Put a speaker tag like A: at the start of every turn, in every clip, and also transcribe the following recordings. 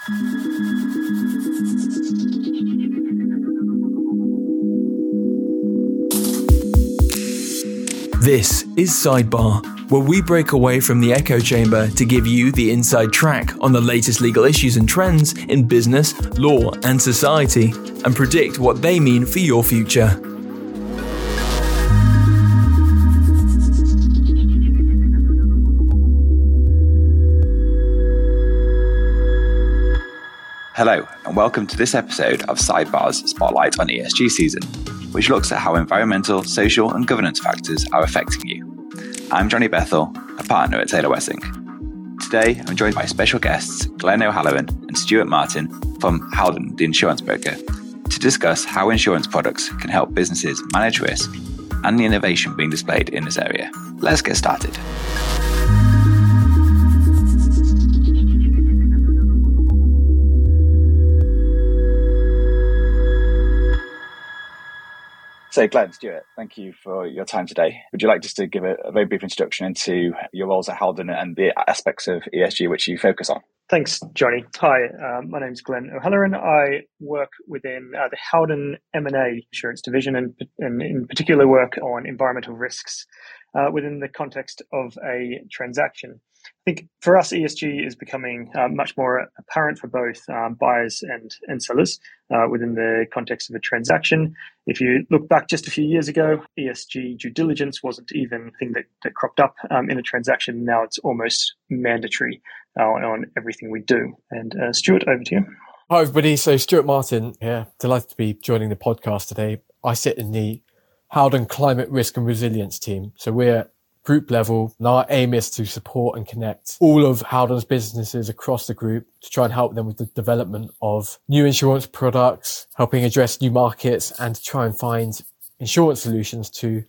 A: This is Sidebar, where we break away from the echo chamber to give you the inside track on the latest legal issues and trends in business, law, and society, and predict what they mean for your future.
B: Hello, and welcome to this episode of Sidebar's Spotlight on ESG season which looks at how environmental, social, and governance factors are affecting you. I'm Johnny Bethel, a partner at Taylor Wessing. Today, I'm joined by special guests Glenn O'Halloran and Stuart Martin from Howden, the insurance broker, to discuss how insurance products can help businesses manage risk and the innovation being displayed in this area. Let's get started. So, Glenn, Stuart, thank you for your time today. Would you like just to give a, a very brief introduction into your roles at Howden and the aspects of ESG which you focus on?
C: Thanks, Johnny. Hi, um, my name is Glenn O'Halloran. I work within uh, the Howden M&A insurance division and, and, in particular work on environmental risks uh, within the context of a transaction. I think for us, ESG is becoming uh, much more apparent for both um, buyers and, and sellers uh, within the context of a transaction. If you look back just a few years ago, ESG due diligence wasn't even a thing that, that cropped up um, in a transaction. Now it's almost mandatory uh, on everything we do. And uh, Stuart, over to you.
D: Hi, everybody. So, Stuart Martin here. Delighted to be joining the podcast today. I sit in the Howden Climate Risk and Resilience team. So, we're group level. And our aim is to support and connect all of Howden's businesses across the group to try and help them with the development of new insurance products, helping address new markets and to try and find insurance solutions to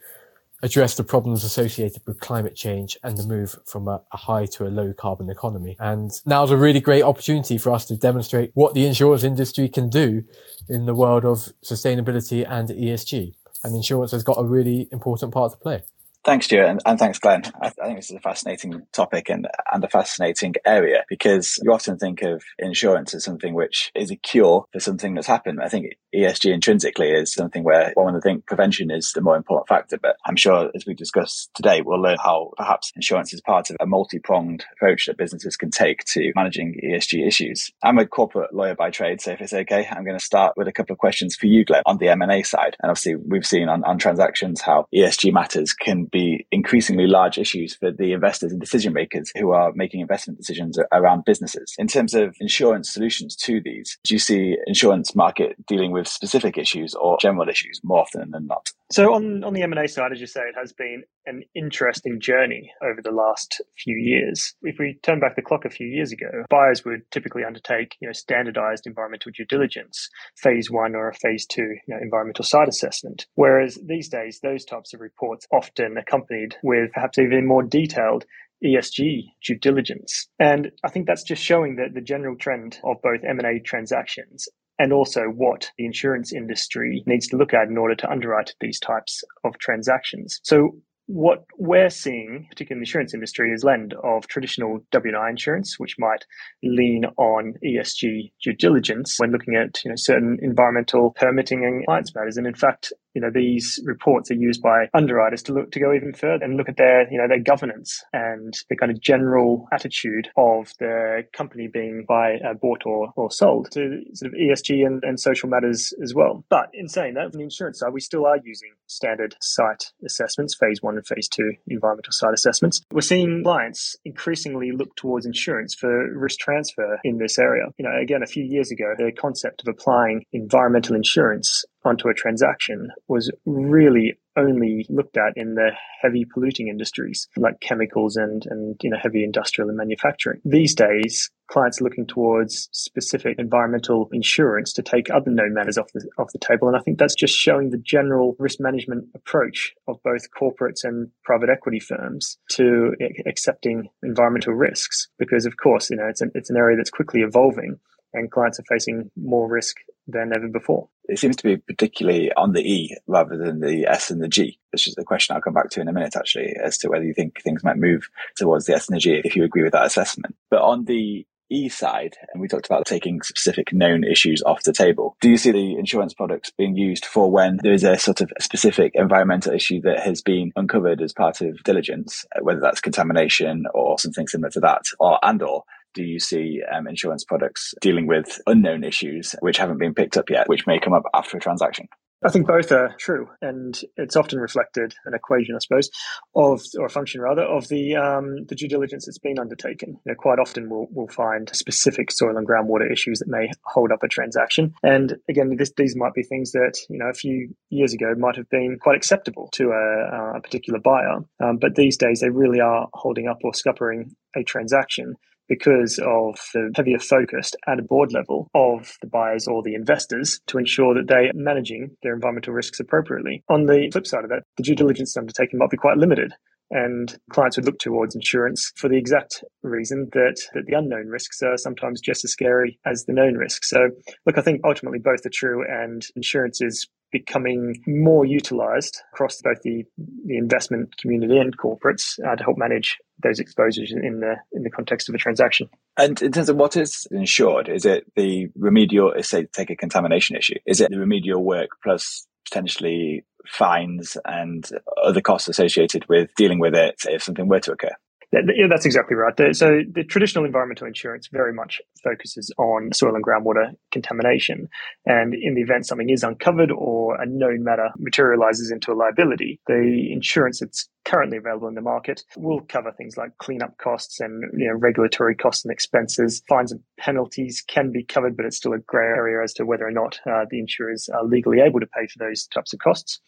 D: address the problems associated with climate change and the move from a, a, high to a low carbon economy. And now's a really great opportunity for us to demonstrate what the insurance industry can do in the world of sustainability and ESG. And insurance has got a really important part to play.
B: Thanks, Stuart, and, and thanks, Glenn. I, I, think this is a fascinating topic and, and a fascinating area because you often think of insurance as something which is a cure for something that's happened. I think ESG intrinsically is something where one would think prevention is the more important factor. But I'm sure as we discuss today, we'll learn how perhaps insurance is part of a multi-pronged approach that businesses can take to managing ESG issues. I'm a corporate lawyer by trade, so if it's okay, I'm going to start with a couple of questions for you, Glenn, on the M&A side. And obviously, we've seen on, on transactions how ESG matters can be increasingly large issues for the investors and decision makers who are making investment decisions around businesses. In terms of insurance solutions to these, do you see insurance market dealing with specific issues or general issues more often than not?
C: So on, on the M&A side, as you say, it has been an interesting journey over the last few years. If we turn back the clock a few years ago, buyers would typically undertake, you know, standardized environmental due diligence, phase one or a phase two, you know, environmental site assessment. Whereas these days, those types of reports often accompanied with perhaps even more detailed ESG due diligence. And I think that's just showing that the general trend of both M&A transactions and also what the insurance industry needs to look at in order to underwrite these types of transactions. So what we're seeing, particularly in the insurance industry, is blend of traditional W&I insurance, which might lean on ESG due diligence when looking at you know, certain environmental permitting and compliance matters. And in fact, you know these reports are used by underwriters to look to go even further and look at their you know their governance and the kind of general attitude of the company being by uh, bought or, or sold to sort of ESG and, and social matters as well. But in saying that, on the insurance side, we still are using standard site assessments, phase one and phase two environmental site assessments. We're seeing clients increasingly look towards insurance for risk transfer in this area. You know, again, a few years ago, the concept of applying environmental insurance onto a transaction was really only looked at in the heavy polluting industries like chemicals and, and you know heavy industrial and manufacturing. These days, clients are looking towards specific environmental insurance to take other known matters off the off the table. And I think that's just showing the general risk management approach of both corporates and private equity firms to accepting environmental risks. Because of course, you know, it's an it's an area that's quickly evolving and clients are facing more risk than ever before.
B: It seems to be particularly on the E rather than the S and the G. This is a question I'll come back to in a minute, actually, as to whether you think things might move towards the S and the G if you agree with that assessment. But on the E side, and we talked about taking specific known issues off the table. Do you see the insurance products being used for when there is a sort of specific environmental issue that has been uncovered as part of diligence, whether that's contamination or something similar to that, or and or do you see um, insurance products dealing with unknown issues which haven't been picked up yet, which may come up after a transaction?
C: I think both are true, and it's often reflected an equation, I suppose, of or a function rather of the um, the due diligence that's been undertaken. You know, quite often we'll we'll find specific soil and groundwater issues that may hold up a transaction, and again, this, these might be things that you know a few years ago might have been quite acceptable to a, a particular buyer, um, but these days they really are holding up or scuppering a transaction because of the heavier focus at a board level of the buyers or the investors to ensure that they are managing their environmental risks appropriately. On the flip side of that, the due diligence undertaken might be quite limited. And clients would look towards insurance for the exact reason that, that the unknown risks are sometimes just as scary as the known risks. So, look, I think ultimately both are true, and insurance is becoming more utilized across both the, the investment community and corporates uh, to help manage those exposures in the in the context of a transaction.
B: And in terms of what is insured, is it the remedial, say, take a contamination issue? Is it the remedial work plus potentially fines and other costs associated with dealing with it if something were to occur?
C: Yeah, that's exactly right. So the traditional environmental insurance very much focuses on soil and groundwater contamination. And in the event something is uncovered or a known matter materializes into a liability, the insurance that's currently available in the market will cover things like cleanup costs and you know, regulatory costs and expenses. Fines and penalties can be covered, but it's still a grey area as to whether or not uh, the insurers are legally able to pay for those types of costs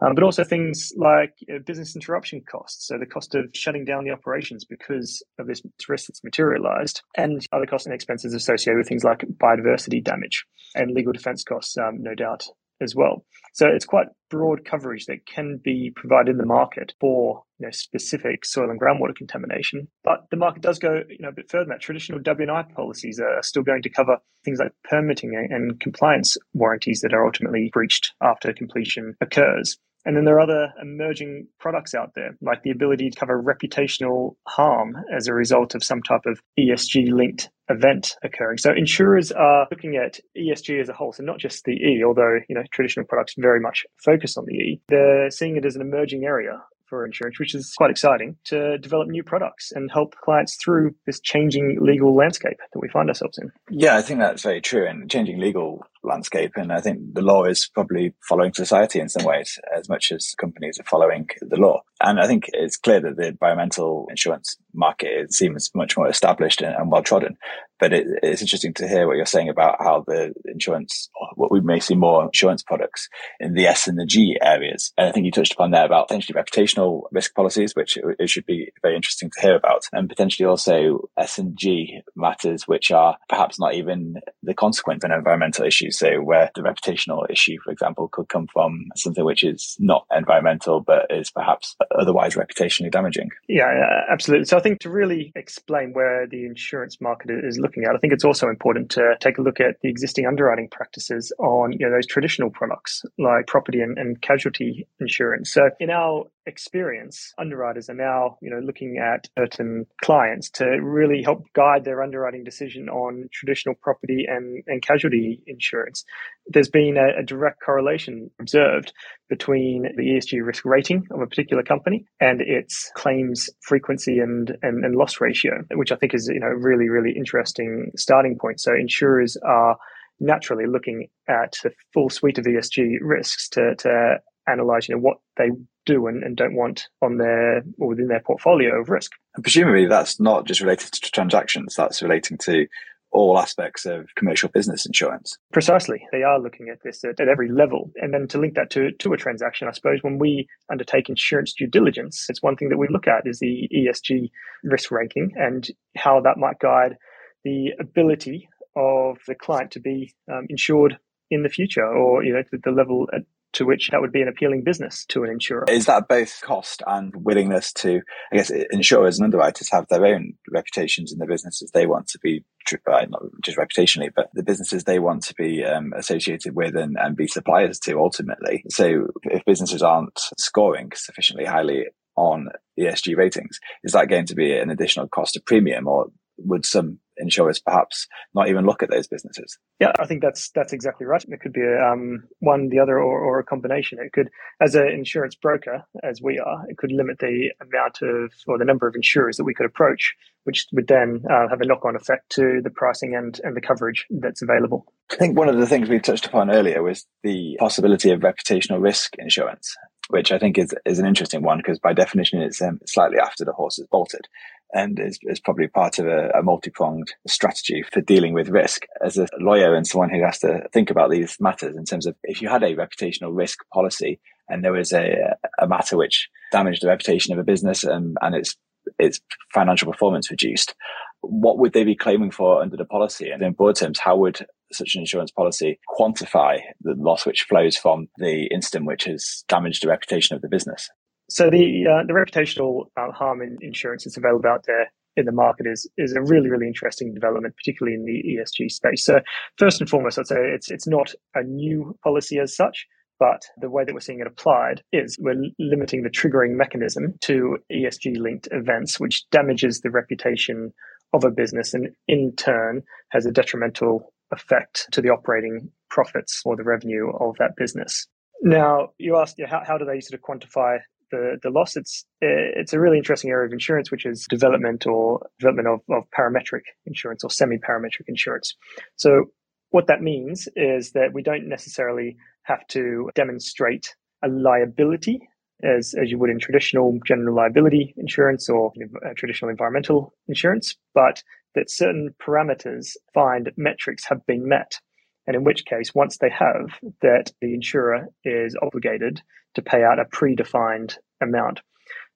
C: um, but also things like uh, business interruption costs. So the cost of shutting down the operations because of this risk that's materialized, and other costs and expenses associated with things like biodiversity damage and legal defense costs, um, no doubt as well. So it's quite broad coverage that can be provided in the market for you know, specific soil and groundwater contamination. But the market does go you know, a bit further than that. Traditional W&I policies are still going to cover things like permitting and compliance warranties that are ultimately breached after completion occurs. And then there are other emerging products out there, like the ability to cover reputational harm as a result of some type of ESG linked event occurring. So insurers are looking at ESG as a whole, so not just the E, although you know traditional products very much focus on the E. They're seeing it as an emerging area for insurance, which is quite exciting to develop new products and help clients through this changing legal landscape that we find ourselves in.
B: Yeah, I think that's very true. And changing legal landscape. And I think the law is probably following society in some ways as much as companies are following the law. And I think it's clear that the environmental insurance market seems much more established and, and well trodden. But it, it's interesting to hear what you're saying about how the insurance, what we may see more insurance products in the S and the G areas. And I think you touched upon there about potentially reputational risk policies, which it should be very interesting to hear about, and potentially also S and G matters, which are perhaps not even the consequence of an environmental issue. So where the reputational issue, for example, could come from something which is not environmental, but is perhaps otherwise reputationally damaging.
C: Yeah, absolutely. So I think to really explain where the insurance market is looking at, I think it's also important to take a look at the existing underwriting practices on you know those traditional products like property and, and casualty insurance. So in our experience, underwriters are now, you know, looking at certain clients to really help guide their underwriting decision on traditional property and, and casualty insurance. There's been a, a direct correlation observed between the ESG risk rating of a particular company and its claims frequency and, and, and loss ratio, which I think is, you know, really, really interesting starting point. So insurers are naturally looking at the full suite of ESG risks to, to analyze, you know, what they do and, and don't want on their or within their portfolio of risk.
B: And presumably, that's not just related to transactions; that's relating to all aspects of commercial business insurance.
C: Precisely. They are looking at this at, at, every level. And then to link that to, to a transaction, I suppose when we undertake insurance due diligence, it's one thing that we look at is the ESG risk ranking and how that might guide the ability of the client to be um, insured in the future or you know the, the level at to which that would be an appealing business to an insurer.
B: Is that both cost and willingness to, I guess, insurers and underwriters have their own reputations in the businesses they want to be, uh, not just reputationally, but the businesses they want to be um, associated with and, and be suppliers to ultimately. So if businesses aren't scoring sufficiently highly on ESG ratings, is that going to be an additional cost of premium or would some insurers perhaps not even look at those businesses.
C: Yeah, I think that's that's exactly right. It could be a, um, one, the other, or, or a combination. It could, as an insurance broker, as we are, it could limit the amount of or the number of insurers that we could approach, which would then uh, have a knock-on effect to the pricing and and the coverage that's available.
B: I think one of the things we touched upon earlier was the possibility of reputational risk insurance which I think is, is an interesting one because by definition it's um, slightly after the horse is bolted and is, is probably part of a, a multi-pronged strategy for dealing with risk. As a lawyer and someone who has to think about these matters in terms of if you had a reputational risk policy and there was a, a matter which damaged the reputation of a business and, and its its financial performance reduced, what would they be claiming for under the policy? And in broad terms, how would such an insurance policy quantify the loss which flows from the incident which has damaged the reputation of the business?
C: So the uh, the reputational uh, harm in insurance that's available out there in the market is is a really really interesting development, particularly in the ESG space. So first and foremost, I'd say it's it's not a new policy as such. But the way that we're seeing it applied is we're limiting the triggering mechanism to ESG linked events, which damages the reputation of a business and in turn has a detrimental effect to the operating profits or the revenue of that business. Now, you asked how, how do they sort of quantify the, the loss? It's it's a really interesting area of insurance, which is development or development of, of parametric insurance or semi-parametric insurance. So what that means is that we don't necessarily have to demonstrate a liability as, as you would in traditional general liability insurance or uh, traditional environmental insurance, but that certain parameters find metrics have been met. And in which case, once they have, that the insurer is obligated to pay out a predefined amount.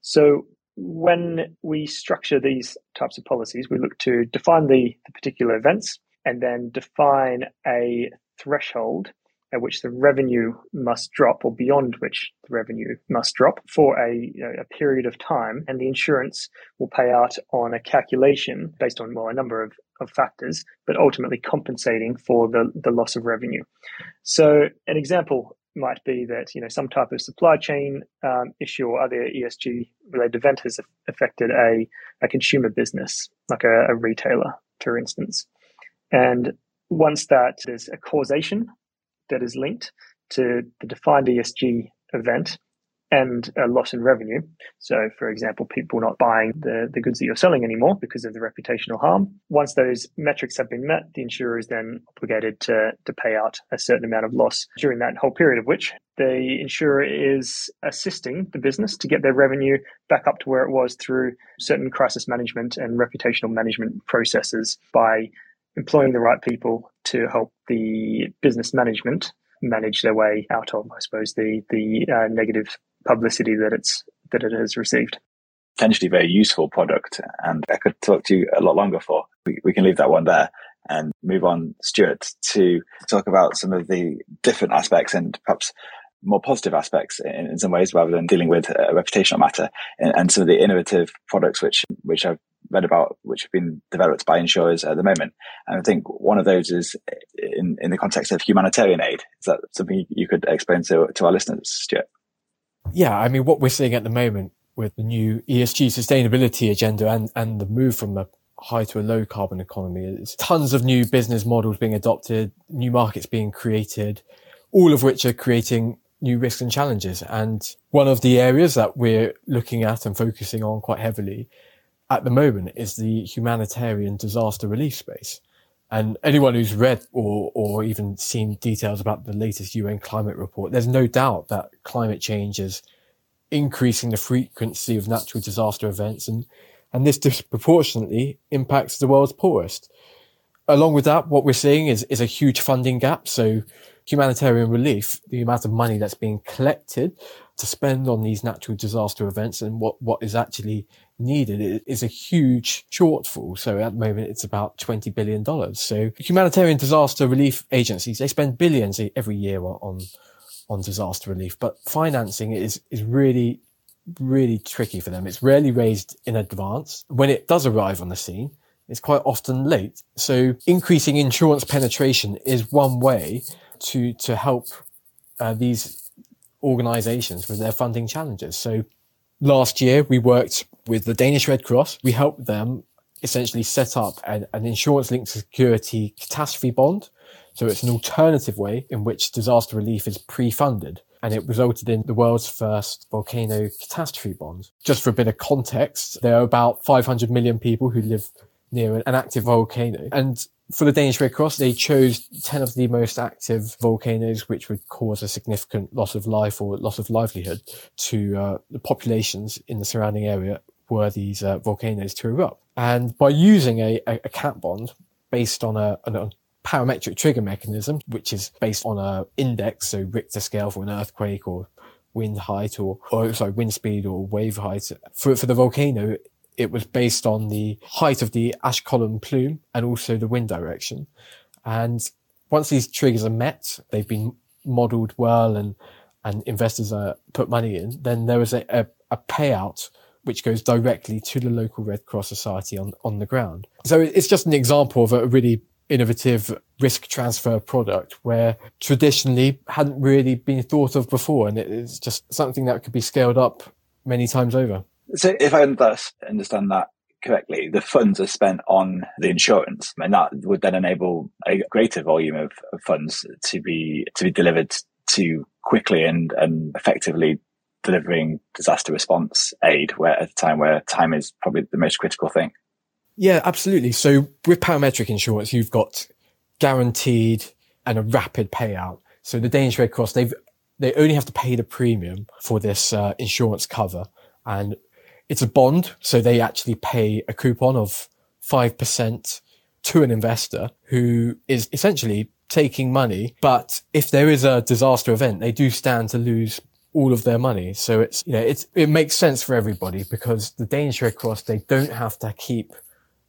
C: So when we structure these types of policies, we look to define the, the particular events and then define a threshold at which the revenue must drop or beyond which the revenue must drop for a, you know, a period of time. And the insurance will pay out on a calculation based on well, a number of, of factors, but ultimately compensating for the, the loss of revenue. So an example might be that you know some type of supply chain um, issue or other ESG related event has affected a, a consumer business, like a, a retailer, for instance. And once that there's a causation that is linked to the defined ESG event and a loss in revenue. So, for example, people not buying the, the goods that you're selling anymore because of the reputational harm. Once those metrics have been met, the insurer is then obligated to, to pay out a certain amount of loss during that whole period of which the insurer is assisting the business to get their revenue back up to where it was through certain crisis management and reputational management processes by employing the right people to help the business management manage their way out of, I suppose, the the uh, negative publicity that it's that it has received.
B: Potentially very useful product, and I could talk to you a lot longer for. We, we can leave that one there and move on, Stuart, to talk about some of the different aspects and perhaps more positive aspects in, in some ways rather than dealing with a reputational matter and, and some of the innovative products which which I've read about which have been developed by insurers at the moment. And I think one of those is in, in the context of humanitarian aid. Is that something you could explain to, to our listeners, Stuart?
D: Yeah, I mean, what we're seeing at the moment with the new ESG sustainability agenda and, and the move from a high to a low carbon economy is tons of new business models being adopted, new markets being created, all of which are creating new risks and challenges. And one of the areas that we're looking at and focusing on quite heavily at the moment is the humanitarian disaster relief space. And anyone who's read or, or even seen details about the latest UN climate report, there's no doubt that climate change is increasing the frequency of natural disaster events and, and this disproportionately impacts the world's poorest. Along with that, what we're seeing is, is a huge funding gap. So humanitarian relief, the amount of money that's being collected to spend on these natural disaster events and what, what is actually needed is a huge shortfall. So at the moment, it's about $20 billion. So humanitarian disaster relief agencies, they spend billions every year on, on disaster relief, but financing is, is really, really tricky for them. It's rarely raised in advance. When it does arrive on the scene, it's quite often late. So increasing insurance penetration is one way to to help uh, these organisations with their funding challenges. So last year we worked with the Danish Red Cross. We helped them essentially set up an, an insurance linked security catastrophe bond. So it's an alternative way in which disaster relief is pre-funded. And it resulted in the world's first volcano catastrophe bond. Just for a bit of context, there are about 500 million people who live near an active volcano. And for the Danish Red Cross, they chose 10 of the most active volcanoes, which would cause a significant loss of life or loss of livelihood to uh, the populations in the surrounding area were these uh, volcanoes to erupt. And by using a, a, a cat bond based on a, a parametric trigger mechanism, which is based on a index, so Richter scale for an earthquake or wind height or, or sorry, wind speed or wave height. For, for the volcano, it was based on the height of the ash column plume and also the wind direction. And once these triggers are met, they've been modeled well and, and investors are put money in, then there is a, a, a payout which goes directly to the local Red Cross Society on, on the ground. So it's just an example of a really innovative risk transfer product where traditionally hadn't really been thought of before. And it's just something that could be scaled up many times over.
B: So if I understand that correctly, the funds are spent on the insurance, and that would then enable a greater volume of, of funds to be to be delivered to quickly and, and effectively delivering disaster response aid where at a time where time is probably the most critical thing.
D: Yeah, absolutely. So with parametric insurance, you've got guaranteed and a rapid payout. So the Danish Red Cross, they've, they only have to pay the premium for this uh, insurance cover and it's a bond. So they actually pay a coupon of 5% to an investor who is essentially taking money. But if there is a disaster event, they do stand to lose all of their money. So it's, you know, it's, it makes sense for everybody because the Danish Red Cross, they don't have to keep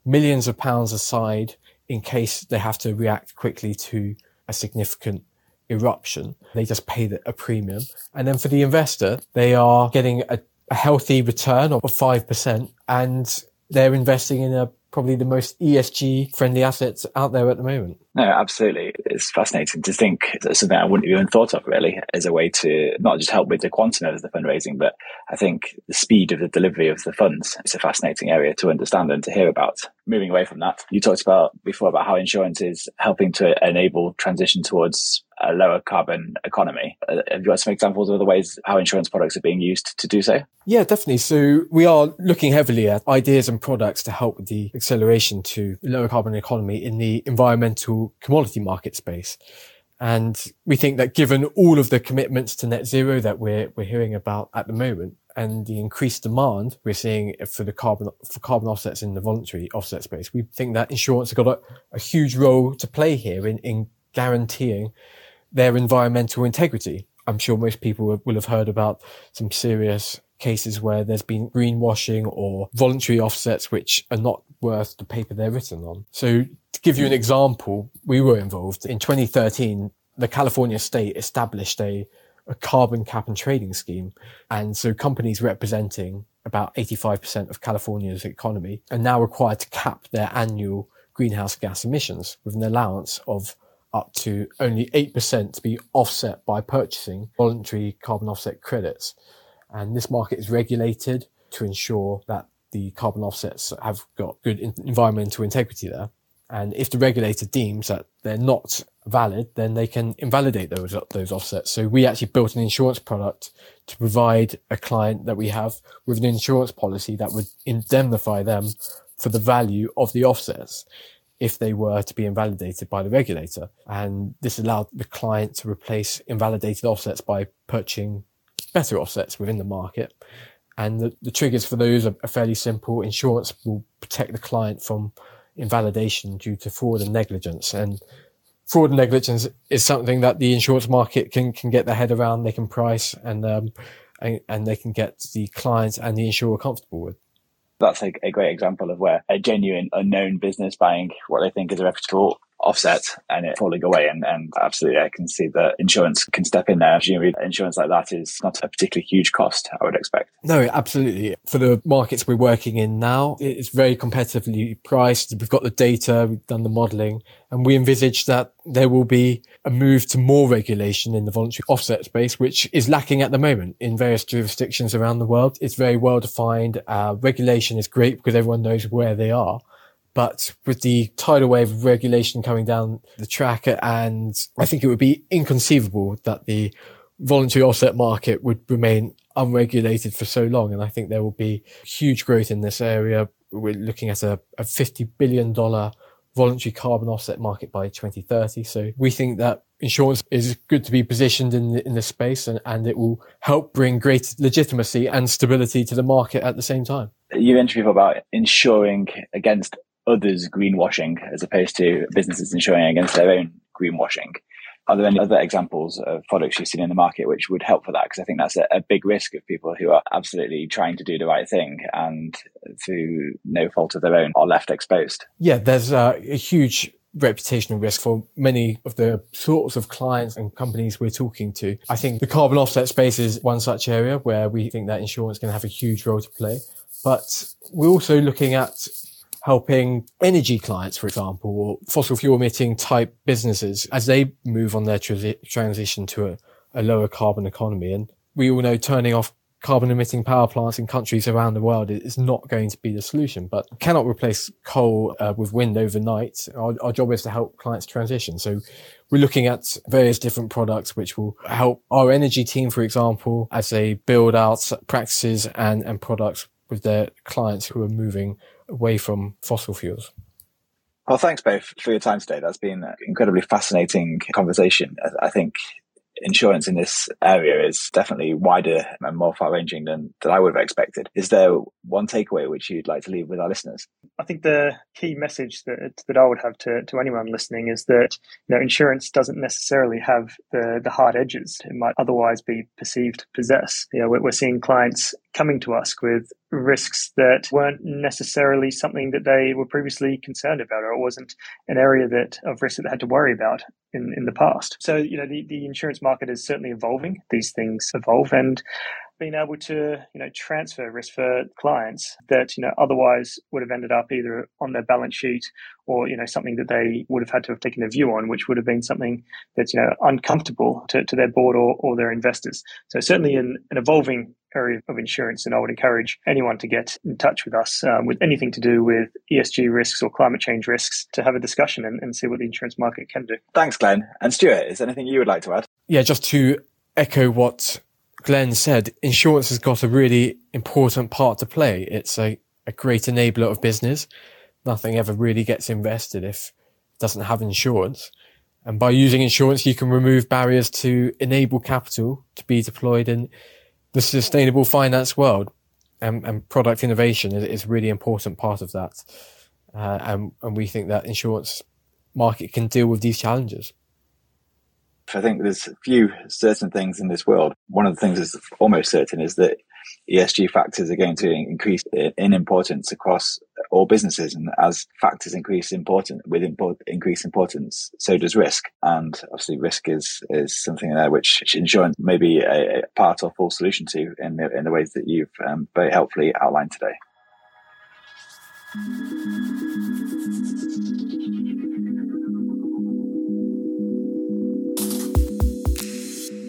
D: millions of pounds aside in case they have to react quickly to a significant eruption. They just pay the, a premium. And then for the investor, they are getting a a healthy return of 5% and they're investing in a probably the most ESG friendly assets out there at the moment.
B: No, absolutely. It's fascinating to think that something I wouldn't have even thought of really as a way to not just help with the quantum of the fundraising, but I think the speed of the delivery of the funds is a fascinating area to understand and to hear about. Moving away from that, you talked about before about how insurance is helping to enable transition towards a lower carbon economy. Uh, have you got some examples of the ways how insurance products are being used to do so?
D: Yeah, definitely. So we are looking heavily at ideas and products to help with the acceleration to lower carbon economy in the environmental commodity market space. And we think that given all of the commitments to net zero that we're, we're hearing about at the moment and the increased demand we're seeing for the carbon, for carbon offsets in the voluntary offset space, we think that insurance has got a, a huge role to play here in, in guaranteeing their environmental integrity. I'm sure most people will have heard about some serious cases where there's been greenwashing or voluntary offsets which are not worth the paper they're written on. So to give you an example, we were involved in 2013. The California state established a, a carbon cap and trading scheme. And so companies representing about 85% of California's economy are now required to cap their annual greenhouse gas emissions with an allowance of up to only 8% to be offset by purchasing voluntary carbon offset credits. And this market is regulated to ensure that the carbon offsets have got good environmental integrity there. And if the regulator deems that they're not valid, then they can invalidate those, those offsets. So we actually built an insurance product to provide a client that we have with an insurance policy that would indemnify them for the value of the offsets if they were to be invalidated by the regulator. And this allowed the client to replace invalidated offsets by purchasing better offsets within the market. And the, the triggers for those are, fairly simple. Insurance will protect the client from invalidation due to fraud and negligence. And fraud and negligence is something that the insurance market can, can get their head around. They can price and, um, and, and they can get the client and the insurer comfortable with
B: that's a, a great example of where a genuine unknown business buying what they think is a reputable offset and it falling away. And, and absolutely, I can see that insurance can step in there. Presumably, insurance like that is not a particularly huge cost, I would expect.
D: No, absolutely. For the markets we're working in now, it's very competitively priced. We've got the data, we've done the modeling, and we envisage that there will be a move to more regulation in the voluntary offset space, which is lacking at the moment in various jurisdictions around the world. It's very well defined. Uh, regulation is great because everyone knows where they are But with the tidal wave of regulation coming down the track, and I think it would be inconceivable that the voluntary offset market would remain unregulated for so long. And I think there will be huge growth in this area. We're looking at a, a $50 billion voluntary carbon offset market by 2030. So we think that insurance is good to be positioned in the, in this space and, and it will help bring great legitimacy and stability to the market at the same time.
B: You people about insuring against others' greenwashing as opposed to businesses insuring against their own greenwashing. Are there any other examples of products you've seen in the market which would help for that? Because I think that's a, a, big risk of people who are absolutely trying to do the right thing and through no fault of their own are left exposed.
D: Yeah, there's a huge reputational risk for many of the sorts of clients and companies we're talking to. I think the carbon offset space is one such area where we think that insurance can have a huge role to play. But we're also looking at helping energy clients, for example, or fossil fuel emitting type businesses as they move on their transition to a, a lower carbon economy. And we all know turning off carbon emitting power plants in countries around the world is not going to be the solution, but cannot replace coal uh, with wind overnight. Our, our, job is to help clients transition. So we're looking at various different products which will help our energy team, for example, as they build out practices and, and products with their clients who are moving away from fossil fuels.
B: Well, thanks both for your time today. That's been an incredibly fascinating conversation. I think insurance in this area is definitely wider and more far ranging than, than I would have expected. Is there one takeaway which you'd like to leave with our listeners?
C: I think the key message that, that I would have to, to anyone listening is that you know, insurance doesn't necessarily have the, the hard edges it might otherwise be perceived to possess. You know, we're, we're seeing clients coming to us with risks that weren't necessarily something that they were previously concerned about or it wasn't an area that of risk that they had to worry about in, in the past. So, you know, the, the insurance market is certainly evolving. These things evolve and being able to, you know, transfer risk for clients that, you know, otherwise would have ended up either on their balance sheet or, you know, something that they would have had to have taken a view on, which would have been something that's, you know, uncomfortable to, to their board or, or their investors. So certainly an, an evolving area of insurance. And I would encourage anyone to get in touch with us um, with anything to do with ESG risks or climate change risks to have a discussion and, and see what the insurance market can do.
B: Thanks, Glenn. And Stuart, is there anything you would like to add?
D: Yeah, just to echo what Glenn said, insurance has got a really important part to play. It's a, a great enabler of business. Nothing ever really gets invested if it doesn't have insurance. And by using insurance, you can remove barriers to enable capital to be deployed in the sustainable finance world. And, and product innovation is, is, a really important part of that. Uh, and, and we think that insurance market can deal with these challenges.
B: I think there's a few certain things in this world. One of the things that's almost certain is that ESG factors are going to increase in importance across all businesses. And as factors increase important with import, increased importance, so does risk. And obviously risk is, is something there which insurance may be a, a part or full solution to in the, in the ways that you've um, very helpfully outlined today.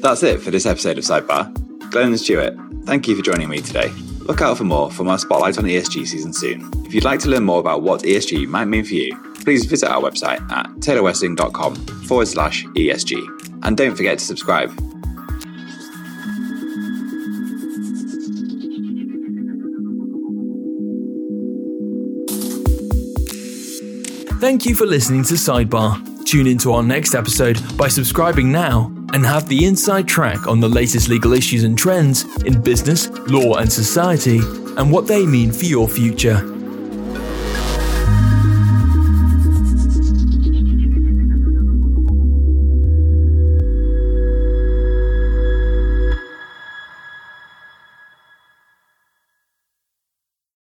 B: That's it for this episode of Sidebar. Glenn Stuart, thank you for joining me today. Look out for more from our Spotlight on ESG season soon. If you'd like to learn more about what ESG might mean for you, please visit our website at taylorwessing.com forward slash ESG. And don't forget to subscribe.
A: Thank you for listening to Sidebar. Tune into our next episode by subscribing now and have the inside track on the latest legal issues and trends in business, law, and society and what they mean for your future.